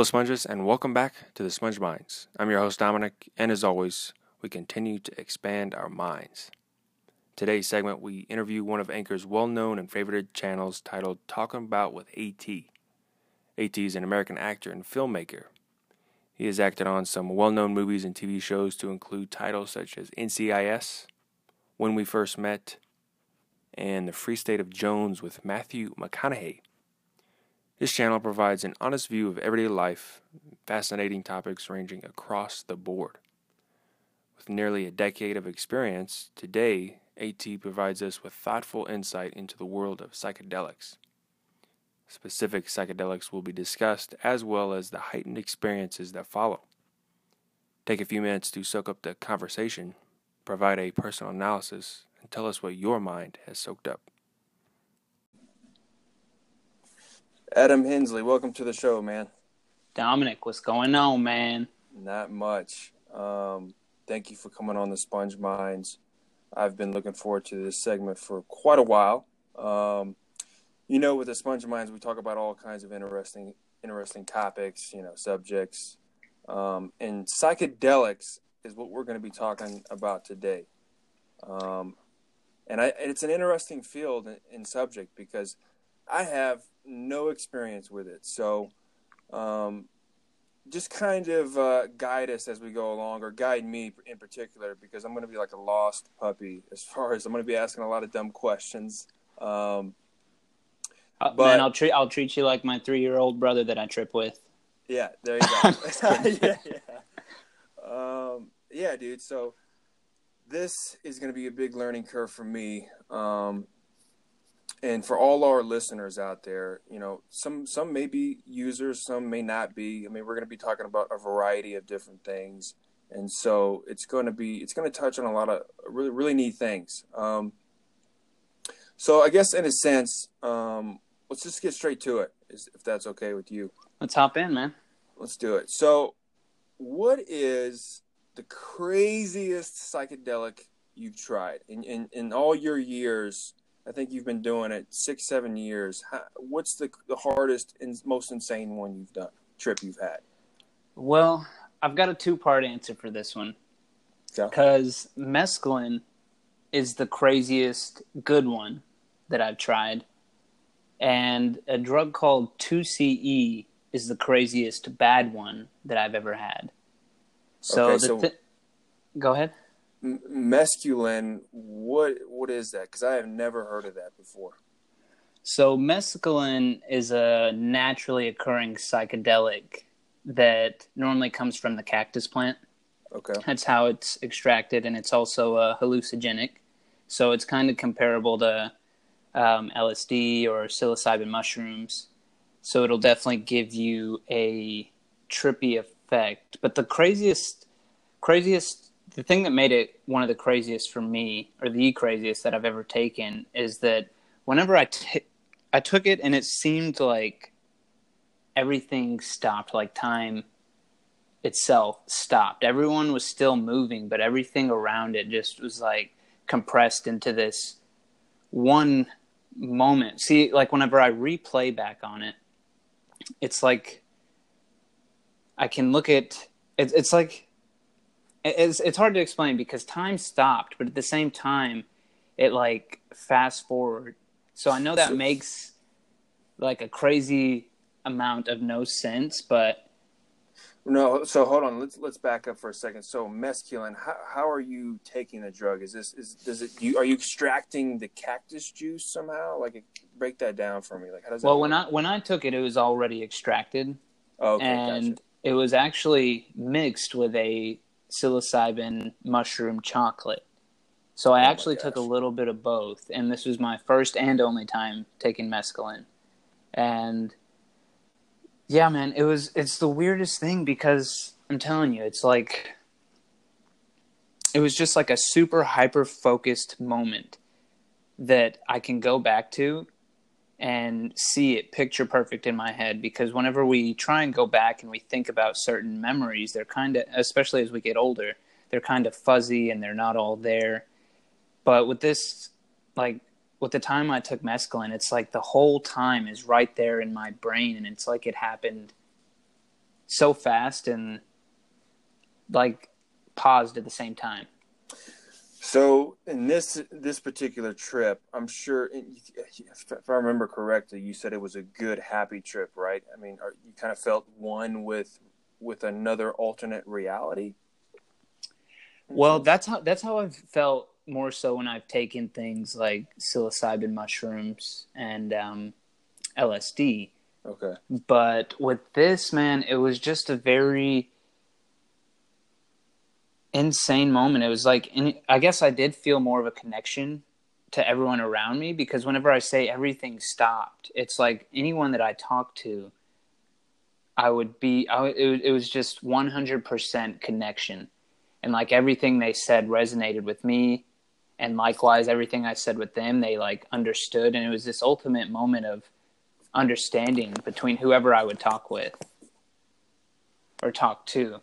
Hello, Sponges, and welcome back to the Sponge Minds. I'm your host, Dominic, and as always, we continue to expand our minds. Today's segment, we interview one of Anchor's well known and favorited channels titled Talking About with AT. AT is an American actor and filmmaker. He has acted on some well known movies and TV shows to include titles such as NCIS, When We First Met, and The Free State of Jones with Matthew McConaughey. This channel provides an honest view of everyday life, fascinating topics ranging across the board. With nearly a decade of experience, today AT provides us with thoughtful insight into the world of psychedelics. Specific psychedelics will be discussed as well as the heightened experiences that follow. Take a few minutes to soak up the conversation, provide a personal analysis, and tell us what your mind has soaked up. Adam Hensley, welcome to the show, man. Dominic, what's going on, man? Not much. Um, thank you for coming on the Sponge Minds. I've been looking forward to this segment for quite a while. Um, you know, with the Sponge Minds, we talk about all kinds of interesting, interesting topics. You know, subjects, um, and psychedelics is what we're going to be talking about today. Um, and I, it's an interesting field and subject because I have no experience with it. So, um, just kind of uh, guide us as we go along, or guide me in particular, because I'm going to be like a lost puppy as far as I'm going to be asking a lot of dumb questions. Um, uh, but, man, I'll treat I'll treat you like my three year old brother that I trip with. Yeah, there you go. yeah, yeah. Um, yeah, dude. So this is going to be a big learning curve for me. Um, and for all our listeners out there, you know, some some may be users, some may not be. I mean, we're going to be talking about a variety of different things, and so it's going to be it's going to touch on a lot of really really neat things. Um, so I guess in a sense, um, let's just get straight to it, if that's okay with you. Let's hop in, man. Let's do it. So, what is the craziest psychedelic you've tried in in, in all your years? I think you've been doing it six, seven years. How, what's the the hardest and most insane one you've done trip you've had? Well, I've got a two part answer for this one because okay. mescaline is the craziest good one that I've tried, and a drug called 2CE is the craziest bad one that I've ever had. So, okay, so th- go ahead mescaline what what is that? Because i have never heard of that before. So mescaline is a naturally occurring psychedelic that normally comes from the cactus plant. Okay. That's how it's extracted and it's also a hallucinogenic. So it's kind of comparable to um, lsd or psilocybin mushrooms. So it'll definitely give you a trippy effect. But the craziest craziest the thing that made it one of the craziest for me, or the craziest that I've ever taken, is that whenever I, t- I took it and it seemed like everything stopped, like time itself stopped. Everyone was still moving, but everything around it just was like compressed into this one moment. See, like whenever I replay back on it, it's like I can look at it's it's like it's it's hard to explain because time stopped, but at the same time, it like fast forward. So I know that makes like a crazy amount of no sense, but no. So hold on, let's let's back up for a second. So mescaline, how how are you taking the drug? Is this is does it? You, are you extracting the cactus juice somehow? Like break that down for me. Like how does? Well, work? when I when I took it, it was already extracted. Oh, okay, and gotcha. it was actually mixed with a psilocybin mushroom chocolate. So I oh actually took a little bit of both, and this was my first and only time taking mescaline. And yeah, man, it was it's the weirdest thing because I'm telling you, it's like it was just like a super hyper focused moment that I can go back to and see it picture perfect in my head because whenever we try and go back and we think about certain memories they're kind of especially as we get older they're kind of fuzzy and they're not all there but with this like with the time I took mescaline it's like the whole time is right there in my brain and it's like it happened so fast and like paused at the same time. So in this this particular trip, I'm sure if I remember correctly, you said it was a good happy trip, right? I mean, are, you kind of felt one with with another alternate reality. Well, that's how that's how I've felt more so when I've taken things like psilocybin mushrooms and um, LSD. Okay. But with this, man, it was just a very insane moment. It was like, I guess I did feel more of a connection to everyone around me because whenever I say everything stopped, it's like anyone that I talked to, I would be, I, it, it was just 100% connection. And like everything they said resonated with me. And likewise, everything I said with them, they like understood. And it was this ultimate moment of understanding between whoever I would talk with or talk to.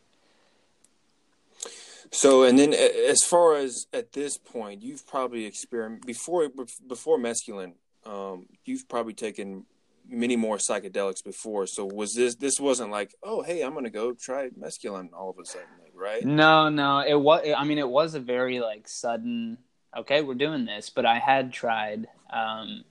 So, and then as far as at this point, you've probably experienced before before mescaline. Um, you've probably taken many more psychedelics before. So was this this wasn't like, oh hey, I'm gonna go try mescaline all of a sudden, like, right? No, no. It was. I mean, it was a very like sudden. Okay, we're doing this, but I had tried um,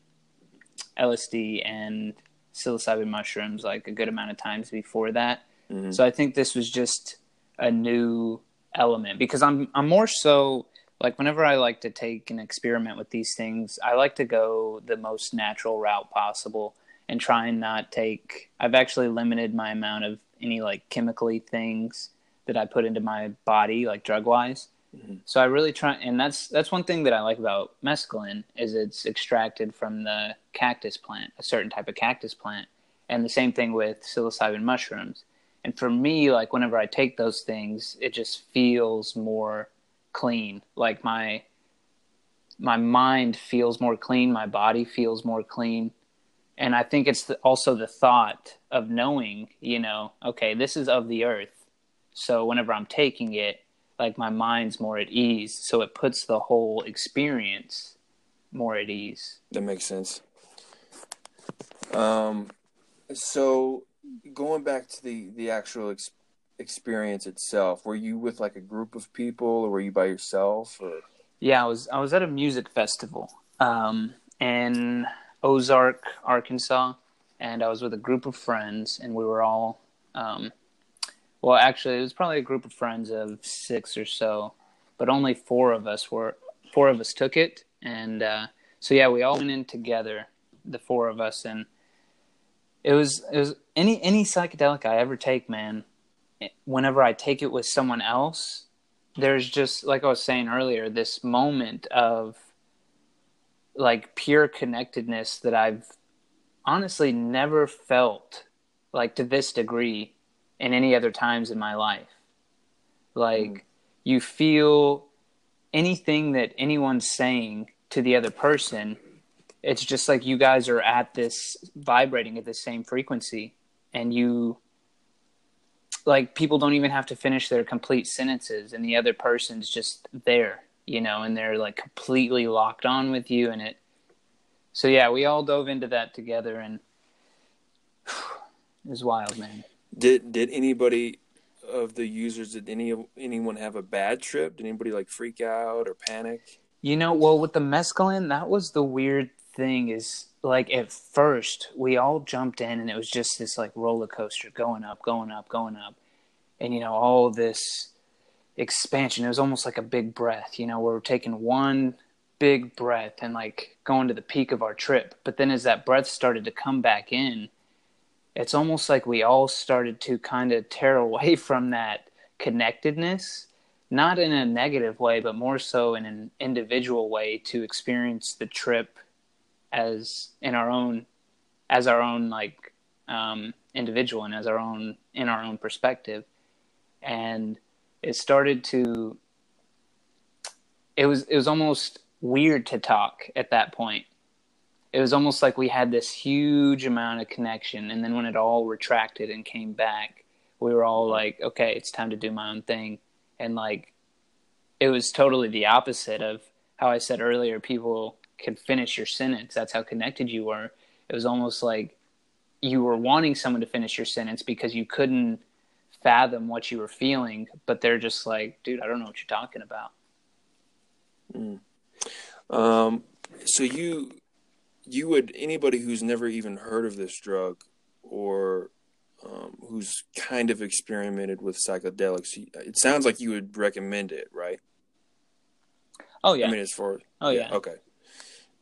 LSD and psilocybin mushrooms like a good amount of times before that. Mm-hmm. So I think this was just a new element because I'm I'm more so like whenever I like to take an experiment with these things, I like to go the most natural route possible and try and not take I've actually limited my amount of any like chemically things that I put into my body like drug wise. Mm-hmm. So I really try and that's that's one thing that I like about mescaline is it's extracted from the cactus plant, a certain type of cactus plant. And the same thing with psilocybin mushrooms and for me like whenever i take those things it just feels more clean. Like my my mind feels more clean. My body feels more clean. And i think it's the, also the thought of knowing you know okay this is of the earth. So whenever i'm taking it like my mind's more at ease. So it puts the whole experience more at ease. That makes sense. Um so going back to the the actual ex- experience itself, were you with like a group of people, or were you by yourself? Or yeah, I was. I was at a music festival um, in Ozark, Arkansas, and I was with a group of friends, and we were all. Um, well, actually, it was probably a group of friends of six or so, but only four of us were. Four of us took it, and uh, so yeah, we all went in together, the four of us, and it was it was any any psychedelic I ever take, man. Whenever I take it with someone else, there's just like I was saying earlier, this moment of like pure connectedness that I've honestly never felt like to this degree in any other times in my life. Like mm. you feel anything that anyone's saying to the other person it's just like you guys are at this vibrating at the same frequency and you like people don't even have to finish their complete sentences and the other person's just there you know and they're like completely locked on with you and it so yeah we all dove into that together and it was wild man. Did did anybody of the users did any anyone have a bad trip? Did anybody like freak out or panic? You know well with the mescaline that was the weird thing is like at first we all jumped in and it was just this like roller coaster going up, going up, going up. And you know, all this expansion. It was almost like a big breath, you know, we're taking one big breath and like going to the peak of our trip. But then as that breath started to come back in, it's almost like we all started to kind of tear away from that connectedness, not in a negative way, but more so in an individual way to experience the trip as in our own as our own like um, individual and as our own in our own perspective. And it started to it was it was almost weird to talk at that point. It was almost like we had this huge amount of connection. And then when it all retracted and came back we were all like okay it's time to do my own thing. And like it was totally the opposite of how i said earlier people could finish your sentence. That's how connected you were. It was almost like you were wanting someone to finish your sentence because you couldn't fathom what you were feeling, but they're just like, dude, I don't know what you're talking about. Mm. Um, so you you would anybody who's never even heard of this drug or um, who's kind of experimented with psychedelics, it sounds like you would recommend it, right? Oh yeah. I mean, as far oh yeah, yeah. okay.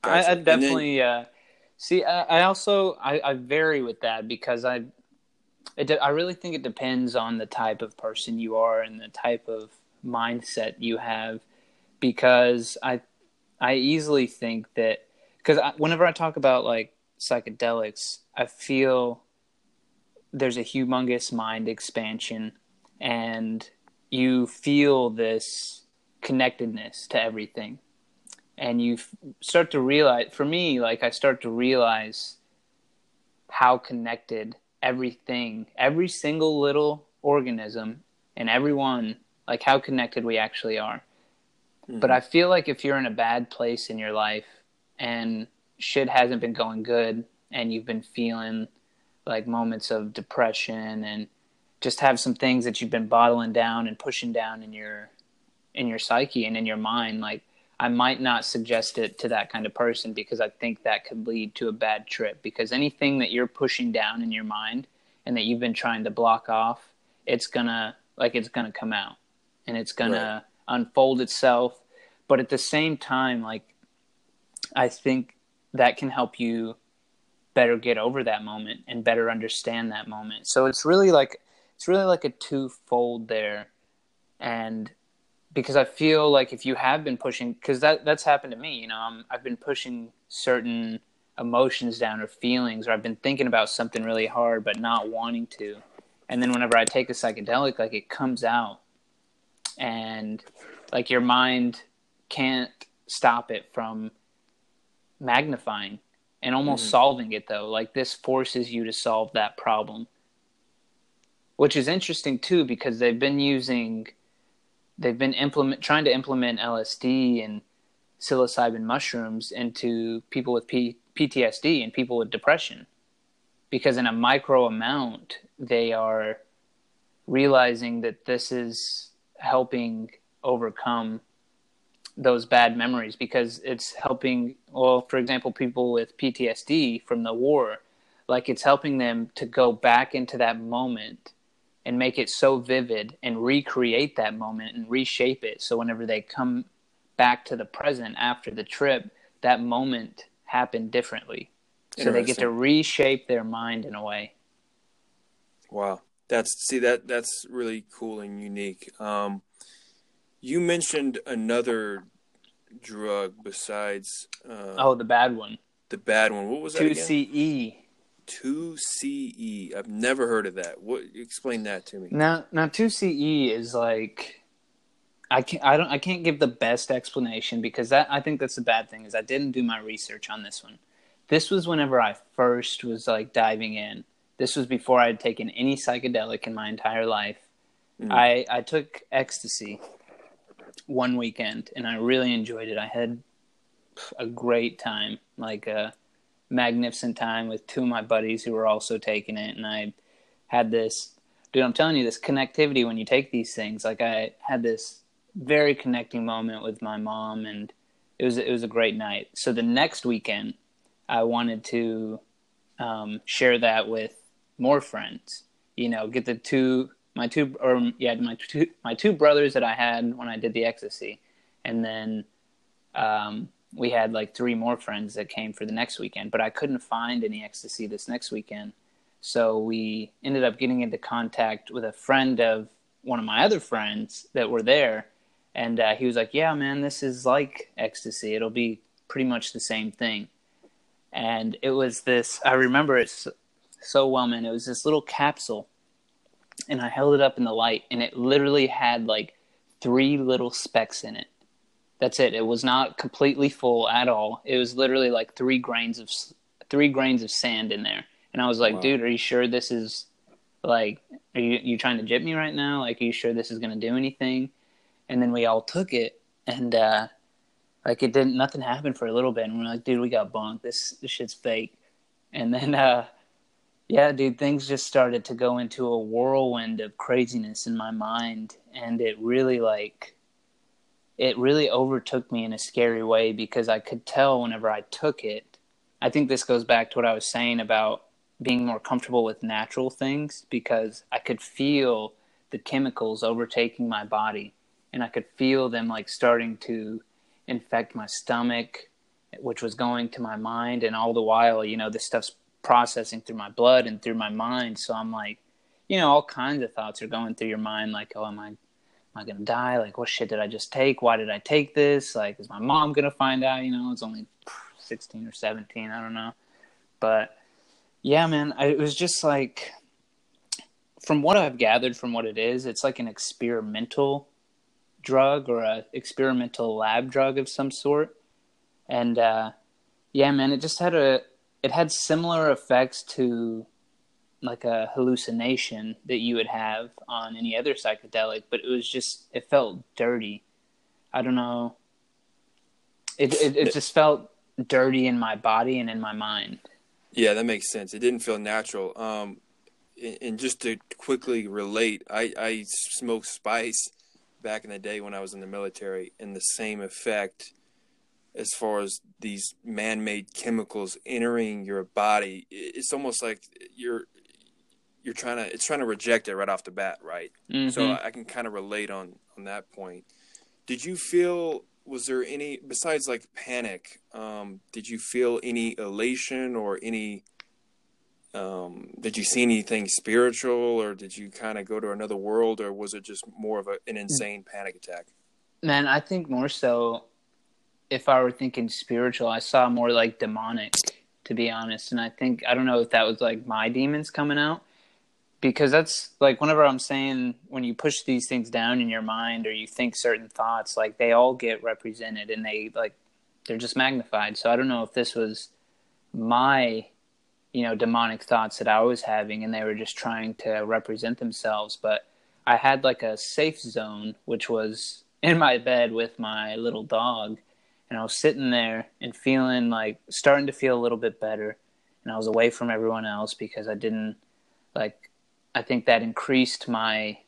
Gotcha. I, I, definitely then, uh, see. I, I also I, I, vary with that because I it, I really think it depends on the type of person you are and the type of mindset you have because I I easily think that because whenever I talk about like psychedelics, I feel there's a humongous mind expansion and you feel this connectedness to everything and you start to realize for me like i start to realize how connected everything every single little organism and everyone like how connected we actually are mm-hmm. but i feel like if you're in a bad place in your life and shit hasn't been going good and you've been feeling like moments of depression and just have some things that you've been bottling down and pushing down in your in your psyche and in your mind like I might not suggest it to that kind of person because I think that could lead to a bad trip. Because anything that you're pushing down in your mind and that you've been trying to block off, it's gonna like it's gonna come out and it's gonna right. unfold itself. But at the same time, like I think that can help you better get over that moment and better understand that moment. So it's really like it's really like a twofold there. And because I feel like if you have been pushing, because that that's happened to me. You know, I'm, I've been pushing certain emotions down or feelings, or I've been thinking about something really hard but not wanting to, and then whenever I take a psychedelic, like it comes out, and like your mind can't stop it from magnifying and almost mm-hmm. solving it though. Like this forces you to solve that problem, which is interesting too because they've been using they've been implement trying to implement LSD and psilocybin mushrooms into people with P- PTSD and people with depression. Because in a micro amount they are realizing that this is helping overcome those bad memories because it's helping well for example people with PTSD from the war like it's helping them to go back into that moment and make it so vivid and recreate that moment and reshape it. So whenever they come back to the present after the trip that moment happened differently. So they get to reshape their mind in a way. Wow. That's see that that's really cool and unique. Um, you mentioned another drug besides uh, oh the bad one. the bad one. What was that 2ce 2CE. I've never heard of that. What explain that to me. Now now 2CE is like I can't I don't I can't give the best explanation because that I think that's the bad thing is I didn't do my research on this one. This was whenever I first was like diving in. This was before I had taken any psychedelic in my entire life. Mm. I I took ecstasy one weekend and I really enjoyed it. I had a great time. Like uh magnificent time with two of my buddies who were also taking it, and I had this. Dude, I'm telling you, this connectivity when you take these things. Like I had this very connecting moment with my mom, and it was it was a great night. So the next weekend, I wanted to um, share that with more friends. You know, get the two my two or yeah my two my two brothers that I had when I did the ecstasy, and then um, we had like three more friends that came for the next weekend, but I couldn't find any ecstasy this next weekend. So we ended up getting into contact with a friend of one of my other friends that were there. And uh, he was like, Yeah, man, this is like ecstasy. It'll be pretty much the same thing. And it was this, I remember it so, so well, man. It was this little capsule. And I held it up in the light, and it literally had like three little specks in it that's it. It was not completely full at all. It was literally like three grains of three grains of sand in there. And I was like, wow. dude, are you sure this is like are you you trying to jip me right now? Like are you sure this is gonna do anything? And then we all took it and uh like it didn't nothing happened for a little bit and we're like, dude, we got bonked. This this shit's fake. And then uh Yeah, dude, things just started to go into a whirlwind of craziness in my mind and it really like it really overtook me in a scary way because I could tell whenever I took it. I think this goes back to what I was saying about being more comfortable with natural things because I could feel the chemicals overtaking my body and I could feel them like starting to infect my stomach, which was going to my mind. And all the while, you know, this stuff's processing through my blood and through my mind. So I'm like, you know, all kinds of thoughts are going through your mind, like, oh, am I, am I gonna die? Like, what shit did I just take? Why did I take this? Like, is my mom gonna find out? You know, it's only 16 or 17, I don't know. But yeah, man, I, it was just like, from what I've gathered from what it is, it's like an experimental drug or a experimental lab drug of some sort. And uh, yeah, man, it just had a it had similar effects to like a hallucination that you would have on any other psychedelic, but it was just it felt dirty. I don't know. It it, it just felt dirty in my body and in my mind. Yeah, that makes sense. It didn't feel natural. Um, and just to quickly relate, I I smoked spice back in the day when I was in the military, and the same effect as far as these man-made chemicals entering your body it's almost like you're you're trying to it's trying to reject it right off the bat right mm-hmm. so i can kind of relate on on that point did you feel was there any besides like panic um, did you feel any elation or any um, did you see anything spiritual or did you kind of go to another world or was it just more of a, an insane panic attack man i think more so if I were thinking spiritual, I saw more like demonic, to be honest. And I think I don't know if that was like my demons coming out, because that's like whenever I'm saying when you push these things down in your mind or you think certain thoughts, like they all get represented and they like they're just magnified. So I don't know if this was my you know demonic thoughts that I was having and they were just trying to represent themselves, but I had like a safe zone which was in my bed with my little dog and I was sitting there and feeling like starting to feel a little bit better and I was away from everyone else because I didn't like I think that increased my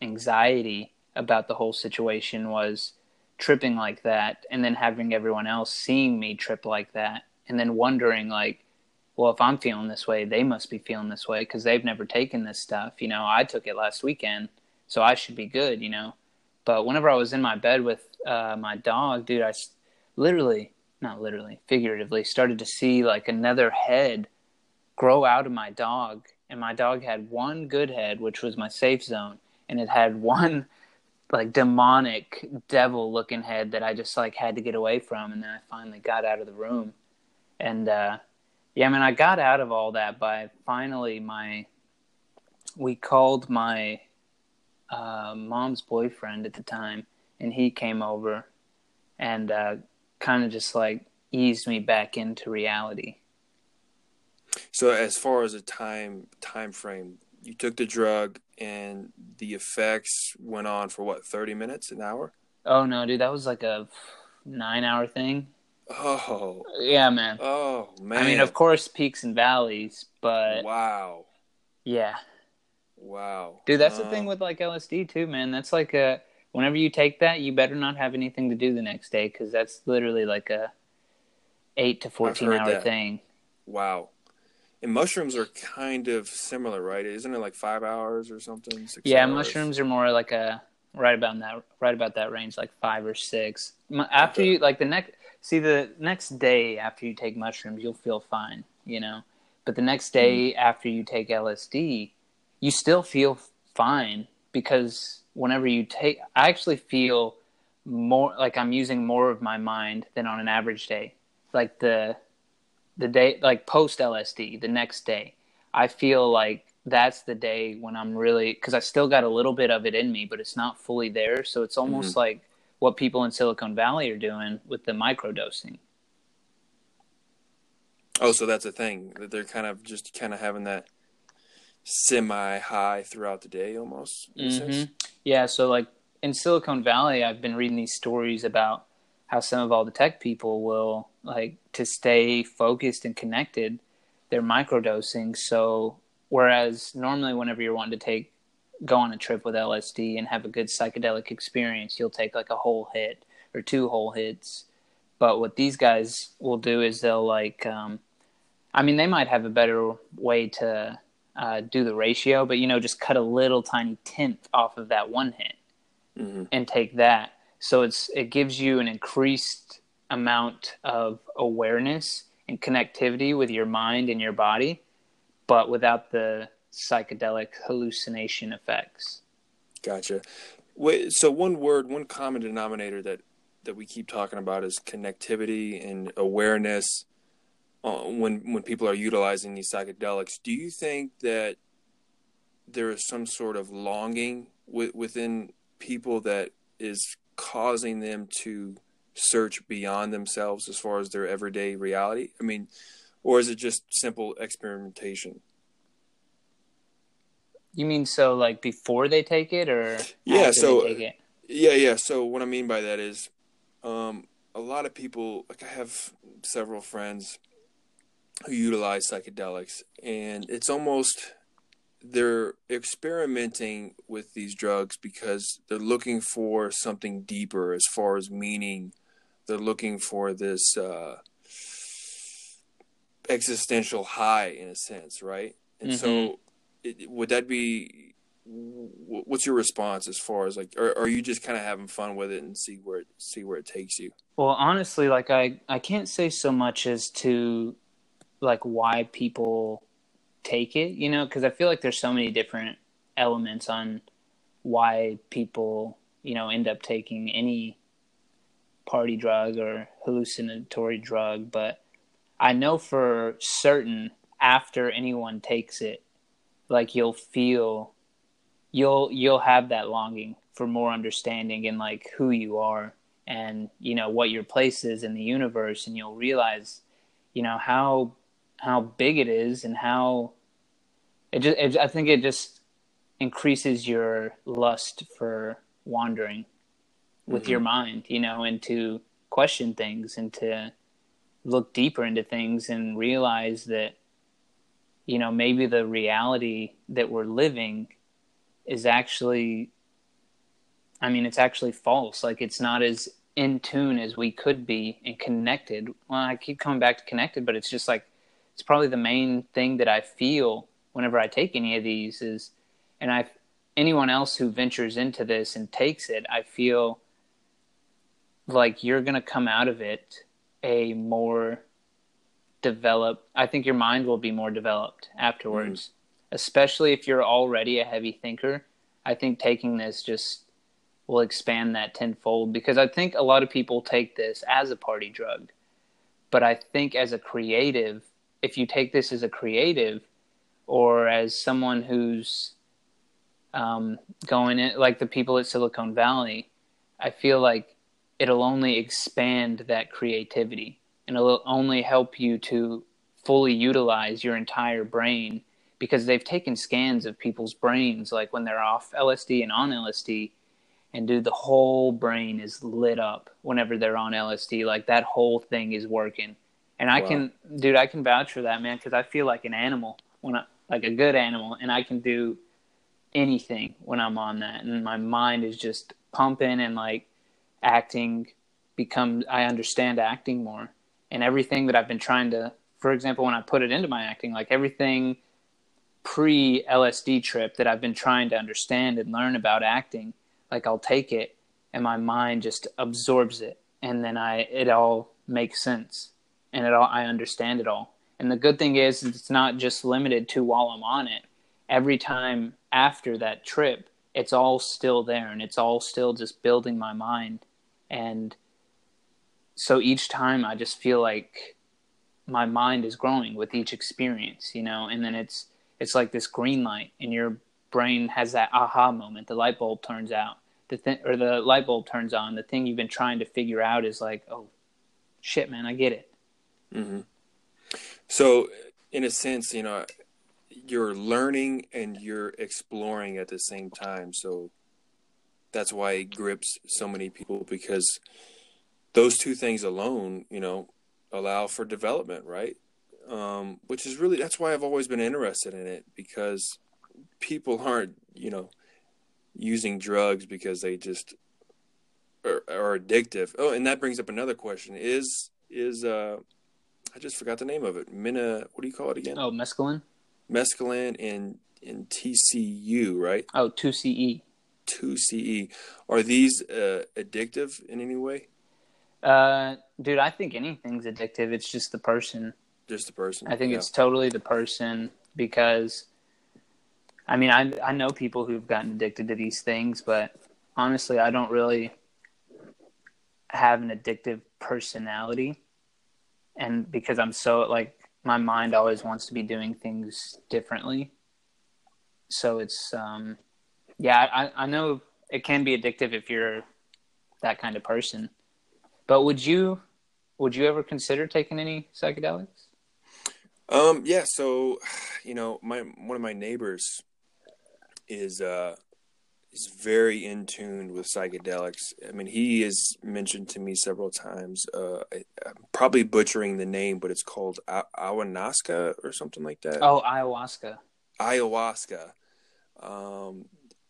anxiety about the whole situation was tripping like that and then having everyone else seeing me trip like that and then wondering like well if I'm feeling this way they must be feeling this way cuz they've never taken this stuff you know I took it last weekend so I should be good you know but whenever I was in my bed with uh, my dog dude I literally, not literally, figuratively, started to see like another head grow out of my dog. And my dog had one good head, which was my safe zone, and it had one like demonic devil looking head that I just like had to get away from and then I finally got out of the room. And uh yeah, I mean I got out of all that by finally my we called my uh mom's boyfriend at the time and he came over and uh kind of just like eased me back into reality. So as far as a time time frame, you took the drug and the effects went on for what, 30 minutes, an hour? Oh no, dude, that was like a 9-hour thing. Oh. Yeah, man. Oh, man. I mean, of course peaks and valleys, but Wow. Yeah. Wow. Dude, that's the thing um, with like LSD too, man. That's like a whenever you take that, you better not have anything to do the next day because that's literally like a eight to fourteen hour that. thing. Wow. And mushrooms are kind of similar, right? Isn't it like five hours or something? yeah, hours? mushrooms are more like a right about that right about that range, like five or six. After okay. you like the next see the next day after you take mushrooms, you'll feel fine, you know. But the next day mm. after you take LSD, you still feel fine because whenever you take, I actually feel more like I'm using more of my mind than on an average day. Like the the day, like post LSD, the next day, I feel like that's the day when I'm really because I still got a little bit of it in me, but it's not fully there. So it's almost mm-hmm. like what people in Silicon Valley are doing with the microdosing. Oh, so that's a thing that they're kind of just kind of having that semi high throughout the day almost. Mm-hmm. Yeah, so like in Silicon Valley, I've been reading these stories about how some of all the tech people will like to stay focused and connected. they're microdosing. So whereas normally whenever you're wanting to take go on a trip with LSD and have a good psychedelic experience, you'll take like a whole hit or two whole hits. But what these guys will do is they'll like, um, I mean, they might have a better way to uh, do the ratio, but you know, just cut a little tiny tenth off of that one hit mm-hmm. and take that. So it's it gives you an increased amount of awareness and connectivity with your mind and your body, but without the psychedelic hallucination effects. Gotcha. Wait, so one word, one common denominator that that we keep talking about is connectivity and awareness. Uh, when when people are utilizing these psychedelics, do you think that there is some sort of longing w- within people that is causing them to search beyond themselves as far as their everyday reality? I mean, or is it just simple experimentation? You mean so like before they take it or yeah, so yeah, yeah. So what I mean by that is, um, a lot of people like I have several friends who utilize psychedelics, and it's almost they're experimenting with these drugs because they're looking for something deeper as far as meaning they're looking for this uh, existential high in a sense, right? And mm-hmm. so, it, would that be? What's your response as far as like, are, are you just kind of having fun with it and see where it, see where it takes you? Well, honestly, like I I can't say so much as to like why people take it, you know, because I feel like there's so many different elements on why people you know end up taking any party drug or hallucinatory drug, but I know for certain after anyone takes it, like you'll feel you'll you'll have that longing for more understanding and like who you are and you know what your place is in the universe. And you'll realize you know how how big it is and how it just it, I think it just increases your lust for wandering with mm-hmm. your mind, you know, and to question things and to look deeper into things and realize that, you know, maybe the reality that we're living is actually, I mean, it's actually false. Like it's not as in tune as we could be and connected. Well, I keep coming back to connected, but it's just like, it's probably the main thing that I feel whenever I take any of these is, and I, anyone else who ventures into this and takes it, I feel like you're going to come out of it a more developed i think your mind will be more developed afterwards mm. especially if you're already a heavy thinker i think taking this just will expand that tenfold because i think a lot of people take this as a party drug but i think as a creative if you take this as a creative or as someone who's um, going in like the people at silicon valley i feel like it'll only expand that creativity. And it'll only help you to fully utilize your entire brain because they've taken scans of people's brains like when they're off LSD and on LSD and dude the whole brain is lit up whenever they're on LSD like that whole thing is working. And I wow. can dude I can vouch for that man cuz I feel like an animal when I like a good animal and I can do anything when I'm on that. And my mind is just pumping and like acting becomes I understand acting more. And everything that I've been trying to for example when I put it into my acting like everything pre LSD trip that I've been trying to understand and learn about acting like I'll take it and my mind just absorbs it. And then I it all makes sense. And it all I understand it all. And the good thing is it's not just limited to while I'm on it. Every time after that trip it's all still there and it's all still just building my mind and so each time i just feel like my mind is growing with each experience you know and then it's it's like this green light and your brain has that aha moment. The light bulb turns out. The thing or the light bulb turns on. The thing you've been trying to figure out is like oh shit man i get it. Mm-hmm. so in a sense you know you're learning and you're exploring at the same time. So that's why it grips so many people because those two things alone, you know, allow for development, right? um, which is really that's why I've always been interested in it because people aren't you know using drugs because they just are, are addictive. Oh, and that brings up another question: is is uh, I just forgot the name of it. Mina, what do you call it again? Oh, mescaline. Mescaline and and TCU, right? Oh, two CE. Two CE. Are these uh, addictive in any way? Uh, dude, I think anything's addictive. It's just the person. Just the person. I think yeah. it's totally the person because, I mean, I I know people who've gotten addicted to these things, but honestly, I don't really have an addictive personality, and because I'm so like my mind always wants to be doing things differently, so it's um, yeah, I I know it can be addictive if you're that kind of person, but would you would you ever consider taking any psychedelics? Um, yeah, so you know, my one of my neighbors is uh is very in tune with psychedelics. I mean, he has mentioned to me several times. Uh, I, am probably butchering the name, but it's called a- Awanaska or something like that. Oh, ayahuasca. Ayahuasca, um,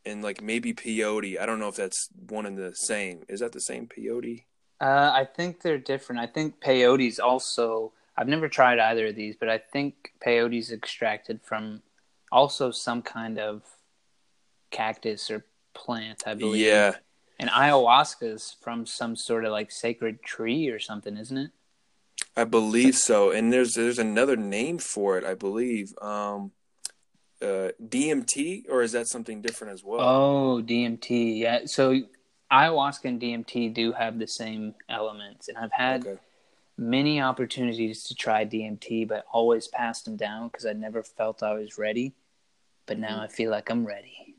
and like maybe peyote. I don't know if that's one and the same. Is that the same peyote? Uh, I think they're different. I think peyote's also. I've never tried either of these, but I think peyote's extracted from also some kind of cactus or plant, I believe. Yeah, And ayahuasca is from some sort of like sacred tree or something, isn't it? I believe so. And there's there's another name for it. I believe um, uh, DMT, or is that something different as well? Oh, DMT. Yeah. So ayahuasca and DMT do have the same elements, and I've had Okay. many opportunities to try DMT, but always passed them down because I never felt I was ready. But now I feel like I'm ready.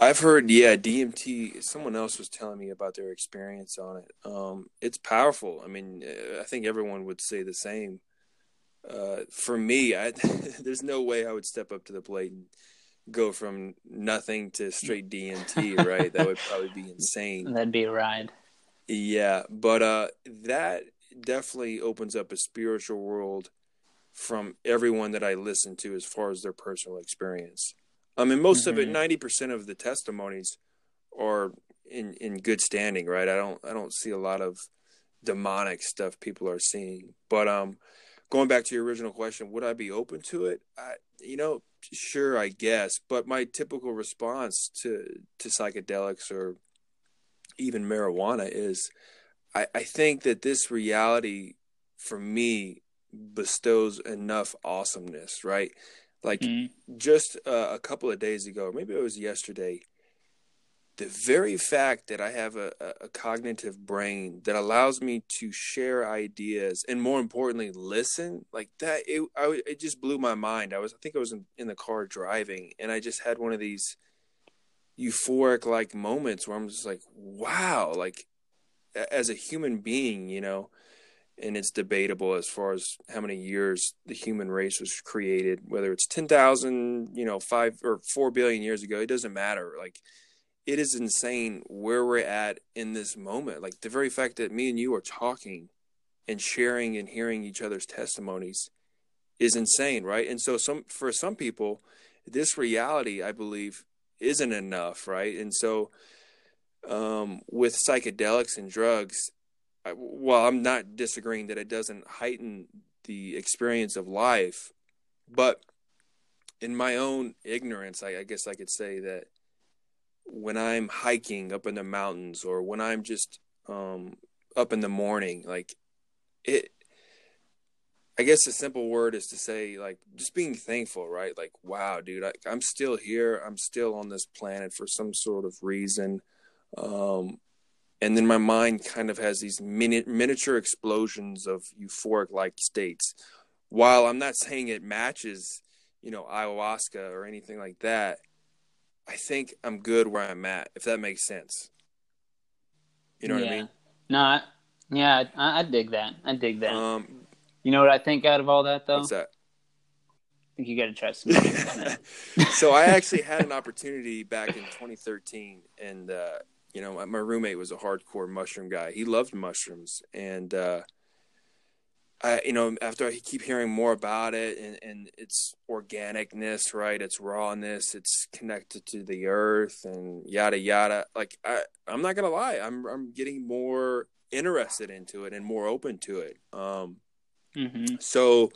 I've heard, yeah, DMT. Someone else was telling me about their experience on it. Um, it's powerful. I mean, uh, I think everyone would say the same. Uh, for me, I, there's no way I would step up to the plate and go from nothing to straight DMT. Right? that would probably be insane. That'd be a ride. Yeah, but uh, that definitely opens up a spiritual world from everyone that I listen to as far as their personal experience. I mean, most of it, Mhm. ninety percent of the testimonies are in in good standing, right? I don't I don't see a lot of demonic stuff people are seeing. But um, going back to your original question, would I be open to it? I, you know, sure, I guess. But my typical response to to psychedelics or even marijuana is, I, I think that this reality for me bestows enough awesomeness, right? Like Mhm. just uh, a couple of days ago, maybe it was yesterday, the very fact that I have a, a, cognitive brain that allows me to share ideas and more importantly, listen like that, it, I, it just blew my mind. I was, I think I was in, in the car driving and I just had one of these euphoric like moments where I'm just like, wow, like as a human being, you know, and it's debatable as far as how many years the human race was created, whether it's 10,000, you know, five or four billion years ago, it doesn't matter. Like, it is insane where we're at in this moment. Like, the very fact that me and you are talking and sharing and hearing each other's testimonies is insane, right? And so, some for some people, this reality, I believe, isn't enough, right? And so, um, with psychedelics and drugs, I, well, I'm not disagreeing that it doesn't heighten the experience of life, but in my own ignorance, I, I guess I could say that when I'm hiking up in the mountains or when I'm just um, up in the morning, like it, I guess a simple word is to say, like, just being thankful, right? Like, wow, dude, I, I'm still here. I'm still on this planet for some sort of reason. Um, and then my mind kind of has these mini- miniature explosions of euphoric like states. While I'm not saying it matches, you know, ayahuasca or anything like that, I think I'm good where I'm at, if that makes sense. You know yeah. what I mean? No, I, yeah, I, I dig that. I dig that. Um, you know what I think out of all that though? what's that? I think you got to try some. so I actually had an opportunity back in 2013, and uh, you know, my, my roommate was a hardcore mushroom guy. He loved mushrooms, and uh, I, you know, after I keep hearing more about it and, and its organicness, right? Its rawness, it's connected to the earth and yada yada. Like I, I'm not gonna lie, I'm I'm getting more interested into it and more open to it. Um, Mm-hmm. so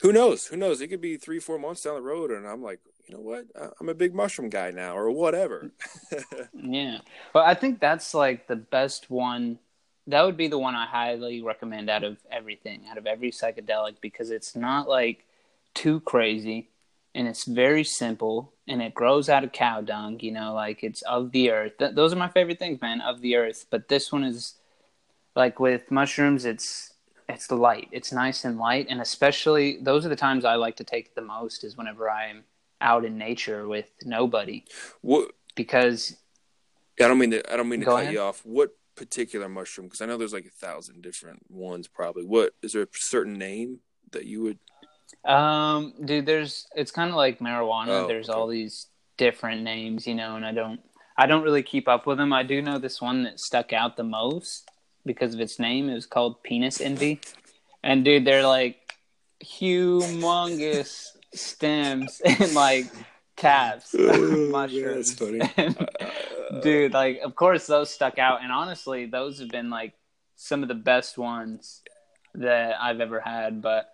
who knows? Who knows? It could be three, four months down the road, and I'm like, you know what? I'm a big mushroom guy now, or whatever. Yeah. Well, I think that's like the best one. That would be the one I highly recommend out of everything, out of every psychedelic, because it's not like too crazy and it's very simple and it grows out of cow dung, you know, like it's of the earth. Th- those are my favorite things, man, of the earth. But this one is like with mushrooms, it's it's light. It's nice and light, and especially those are the times I like to take the most is whenever I'm out in nature with nobody what? because I don't mean to. I don't mean to cut ahead. you off. What particular mushroom? Because I know there's like a thousand different ones. Probably. What is there a certain name that you would? Um, dude, there's it's kind of like marijuana. Oh, there's okay. all these different names, you know, and I don't I don't really keep up with them. I do know this one that stuck out the most because of its name. It was called Penis Envy. And dude, they're like humongous stems and like of mushrooms. funny. And, uh, dude, like of course those stuck out and honestly those have been like some of the best ones that I've ever had, but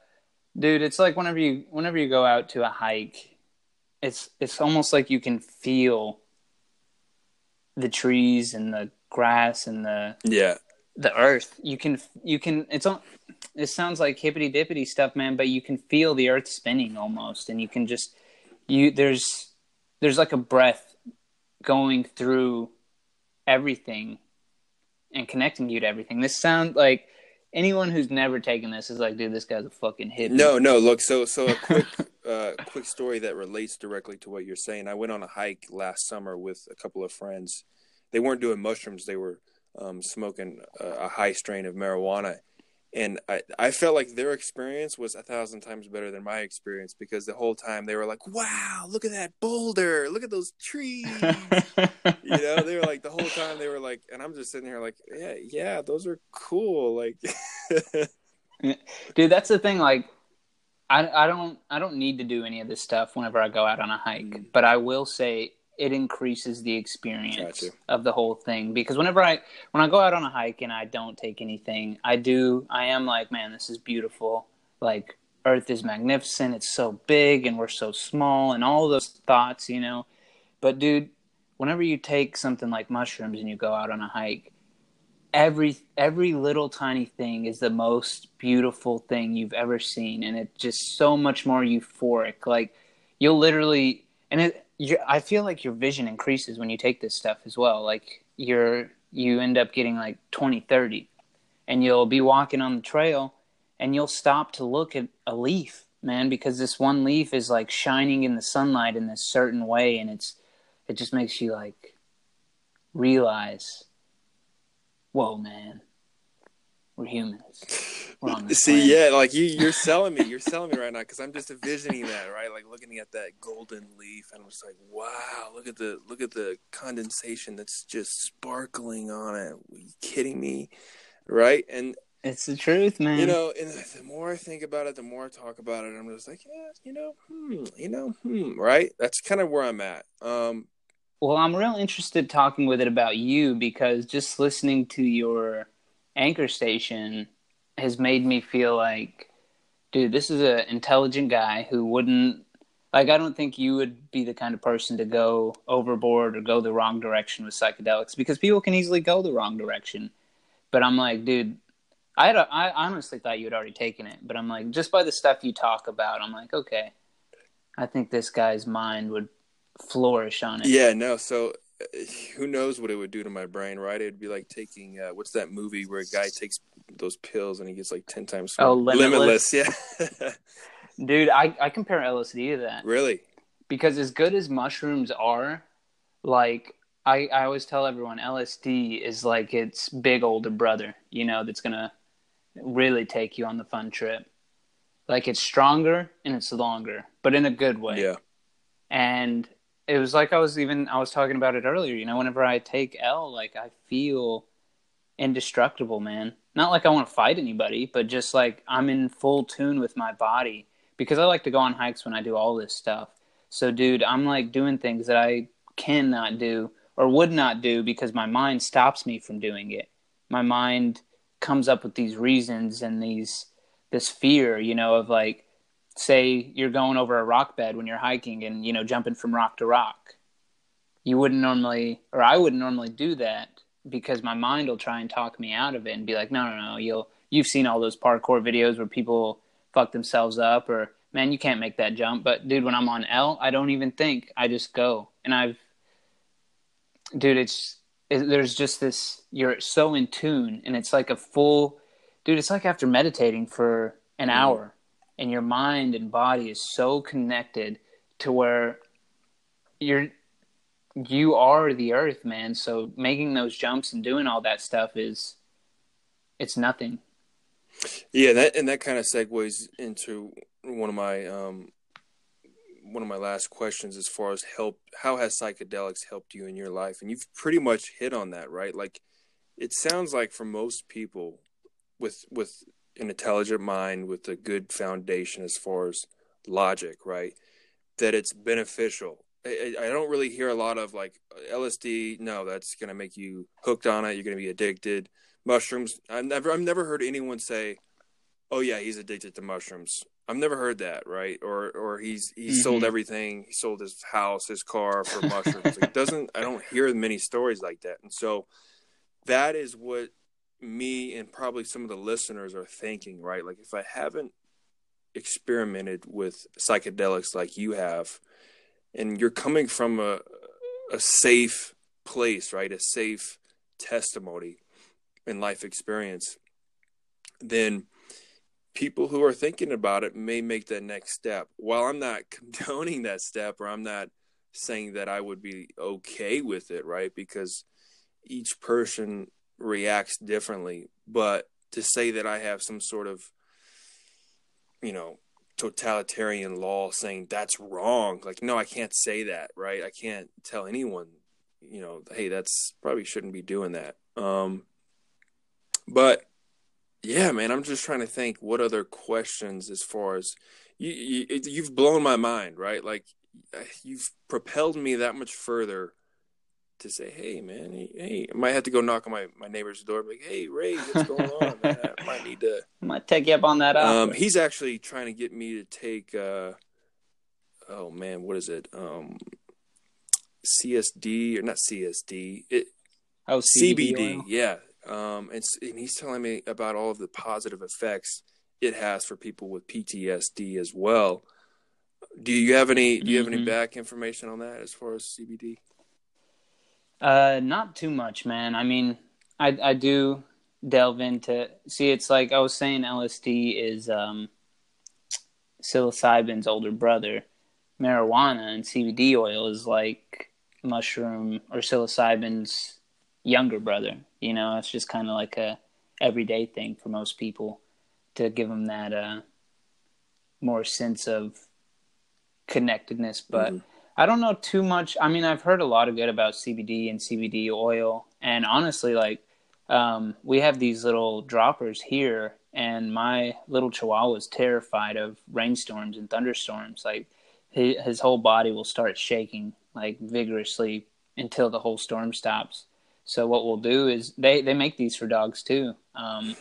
dude it's like whenever you whenever you go out to a hike it's it's almost like you can feel the trees and the grass and the Yeah. the earth you can you can it's on it sounds like hippity dippity stuff man but you can feel the earth spinning almost and you can just you there's there's like a breath going through everything and connecting you to everything this sound like anyone who's never taken this is like dude this guy's a fucking hit. No, no. Look, so so a quick uh, quick story that relates directly to what you're saying. I went on a hike last summer with a couple of friends. They weren't doing mushrooms. They were um, smoking a, a high strain of marijuana, and I I felt like their experience was a thousand times better than my experience because the whole time they were like, "Wow, look at that boulder! Look at those trees!" you know, they were like the whole time they were like, and I'm just sitting here like, "Yeah, yeah, those are cool." Like, dude that's the thing like I, I don't i don't need to do any of this stuff whenever i go out on a hike Mm. but i will say it increases the experience Gotcha. of the whole thing. Because whenever i when i go out on a hike and i don't take anything i do i am like man this is beautiful. Like earth is magnificent. It's so big and we're so small and all those thoughts you know. But dude whenever you take something like mushrooms and you go out on a hike every every little tiny thing is the most beautiful thing you've ever seen and it's just so much more euphoric. Like you'll literally and it you i feel like your vision increases when you take this stuff as well. Like you're you end up getting like 20 30 and you'll be walking on the trail and you'll stop to look at a leaf man because this one leaf is like shining in the sunlight in this certain way and it's it just makes you like realize whoa man we're humans we're See, planet. yeah, like you, you're selling me. You're selling me right now because I'm just envisioning that, right? Like looking at that golden leaf, and I'm just like, wow, look at the look at the condensation that's just sparkling on it. Are you kidding me? Right? And it's the truth man you know, and the more I think about it, the more I talk about it, I'm just like, yeah, you know, hmm, you know, hmm, right? That's kind of where I'm at. Um, Well, I'm real interested talking with it about you because just listening to your anchor station has made me feel like, dude, this is an intelligent guy who wouldn't like. I don't think you would be the kind of person to go overboard or go the wrong direction with psychedelics because people can easily go the wrong direction. But I'm like, dude, I had a, I honestly thought you had already taken it, but I'm like, just by the stuff you talk about, I'm like, okay, I think this guy's mind would flourish on it. Yeah, no. So who knows what it would do to my brain, right? It'd be like taking uh, what's that movie where a guy takes those pills and he gets like ten times Oh, smarter? Limitless. Yeah, Dude, I, I compare LSD to that really. because as good as mushrooms are, like I, I always tell everyone, LSD is like its big older brother, you know, that's gonna really take you on the fun trip. Like it's stronger and it's longer, but in a good way. Yeah, And it was like I was even I was talking about it earlier, you know, whenever I take L, like I feel indestructible, man. Not like I want to fight anybody, but just like I'm in full tune with my body because I like to go on hikes when I do all this stuff. So, dude, I'm like doing things that I cannot do or would not do because my mind stops me from doing it. My mind comes up with these reasons and these this fear, you know, of like say you're going over a rock bed when you're hiking and you know jumping from rock to rock. You wouldn't normally or I wouldn't normally do that because my mind will try and talk me out of it and be like, "No, no, no, you'll you've seen all those parkour videos where people fuck themselves up or man, you can't make that jump." But dude, when I'm on L, I don't even think. I just go. And I've dude, it's it, there's just this you're so in tune and it's like a full dude it's like after meditating for an mm-hmm. hour and your mind and body is so connected to where you're you are the earth man. So making those jumps and doing all that stuff is it's nothing. Yeah that and that kind of segues into one of my um one of my last questions as far as help how has psychedelics helped you in your life? And you've pretty much hit on that right? Like it sounds like for most people with with an intelligent mind with a good foundation as far as logic right that it's beneficial I, I don't really hear a lot of like lsd no that's going to make you hooked on it you're going to be addicted mushrooms i've never i've never heard anyone say oh yeah he's addicted to mushrooms I've never heard that, right? Or or he's he mm-hmm. sold everything. He sold his house, his car for mushrooms. like, doesn't I don't hear many stories like that. And so that is what me and probably some of the listeners are thinking, right? Like if I haven't experimented with psychedelics like you have and you're coming from a a safe place, right? A safe testimony and life experience, then people who are thinking about it may make that next step. While I'm not condoning that step or I'm not saying that I would be okay with it, right? Because each person reacts differently. But to say that I have some sort of, you know, totalitarian law saying that's wrong, like, no, I can't say that, right? I can't tell anyone, you know, hey, that's probably shouldn't be doing that. Um, but yeah, man, I'm just trying to think what other questions as far as you, you you've blown my mind, right? Like you've propelled me that much further to say, hey, man, hey, I might have to go knock on my, my neighbor's door, like, hey, Ray, what's going on? man? I might need to. I might take you up on that. Um, he's actually trying to get me to take. Uh, oh man, what is it? Um, CSD or not CSD? It, oh, CBD. CBD yeah, um, and, and he's telling me about all of the positive effects it has for people with PTSD as well. Do you have any? Do you have mm-hmm. any back information on that as far as CBD? Uh, not too much, man. I mean, I I do delve into. See, it's like I was saying, LSD is um, psilocybin's older brother. Marijuana and CBD oil is like mushroom or psilocybin's younger brother. You know, it's just kind of like a everyday thing for most people to give them that uh, more sense of connectedness. But mm-hmm. I don't know too much. I mean, I've heard a lot of good about CBD and CBD oil, and honestly, like um, we have these little droppers here, and my little chihuahua is terrified of rainstorms and thunderstorms. Like his, whole body will start shaking like vigorously until the whole storm stops. So what we'll do is they they make these for dogs too. Um,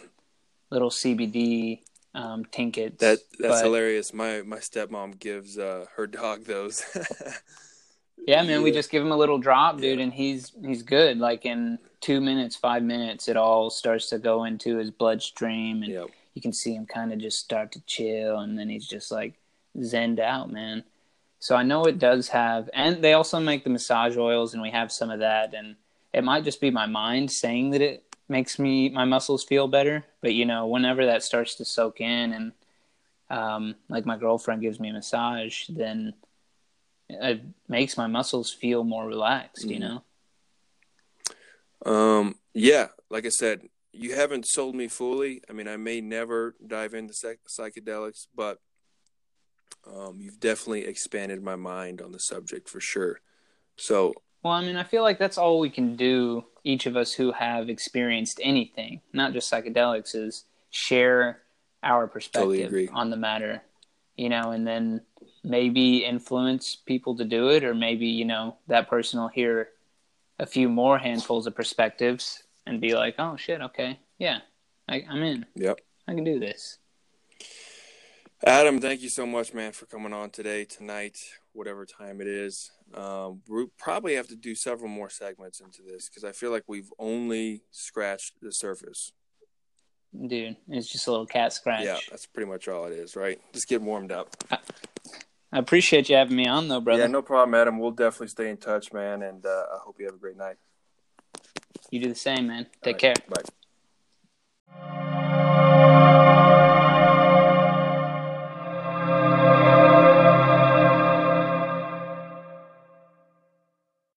little CBD um, tinkets. That that's but, hilarious. My my stepmom gives uh, her dog those. yeah, man, yeah. we just give him a little drop, dude, yeah. and he's he's good. Like in two minutes, five minutes, it all starts to go into his bloodstream, and yep. you can see him kind of just start to chill, and then he's just like zened out, man. So I know it does have, and they also make the massage oils, and we have some of that, and it might just be my mind saying that it makes me my muscles feel better. But you know whenever that starts to soak in and um, like my girlfriend gives me a massage then it makes my muscles feel more relaxed mm-hmm. you know? Um yeah like i said you haven't sold me fully. I mean i may never dive into psych- psychedelics but um, you've definitely expanded my mind on the subject for sure. So Well, I mean, I feel like that's all we can do, each of us who have experienced anything, not just psychedelics, is share our perspective agree. on the matter, you know, and then maybe influence people to do it, or maybe, you know, that person will hear a few more handfuls of perspectives and be like, oh shit, okay, yeah, I, I'm in. Yep. I can do this. Adam, thank you so much, man, for coming on today, tonight, whatever time it is. Um, we probably have to do several more segments into this because I feel like we've only scratched the surface. Dude, it's just a little cat scratch. Yeah, that's pretty much all it is, right? Just get warmed up. I appreciate you having me on, though, brother. Yeah, no problem, Adam. We'll definitely stay in touch, man, and uh, I hope you have a great night. You do the same, man. Take right, care. Bye.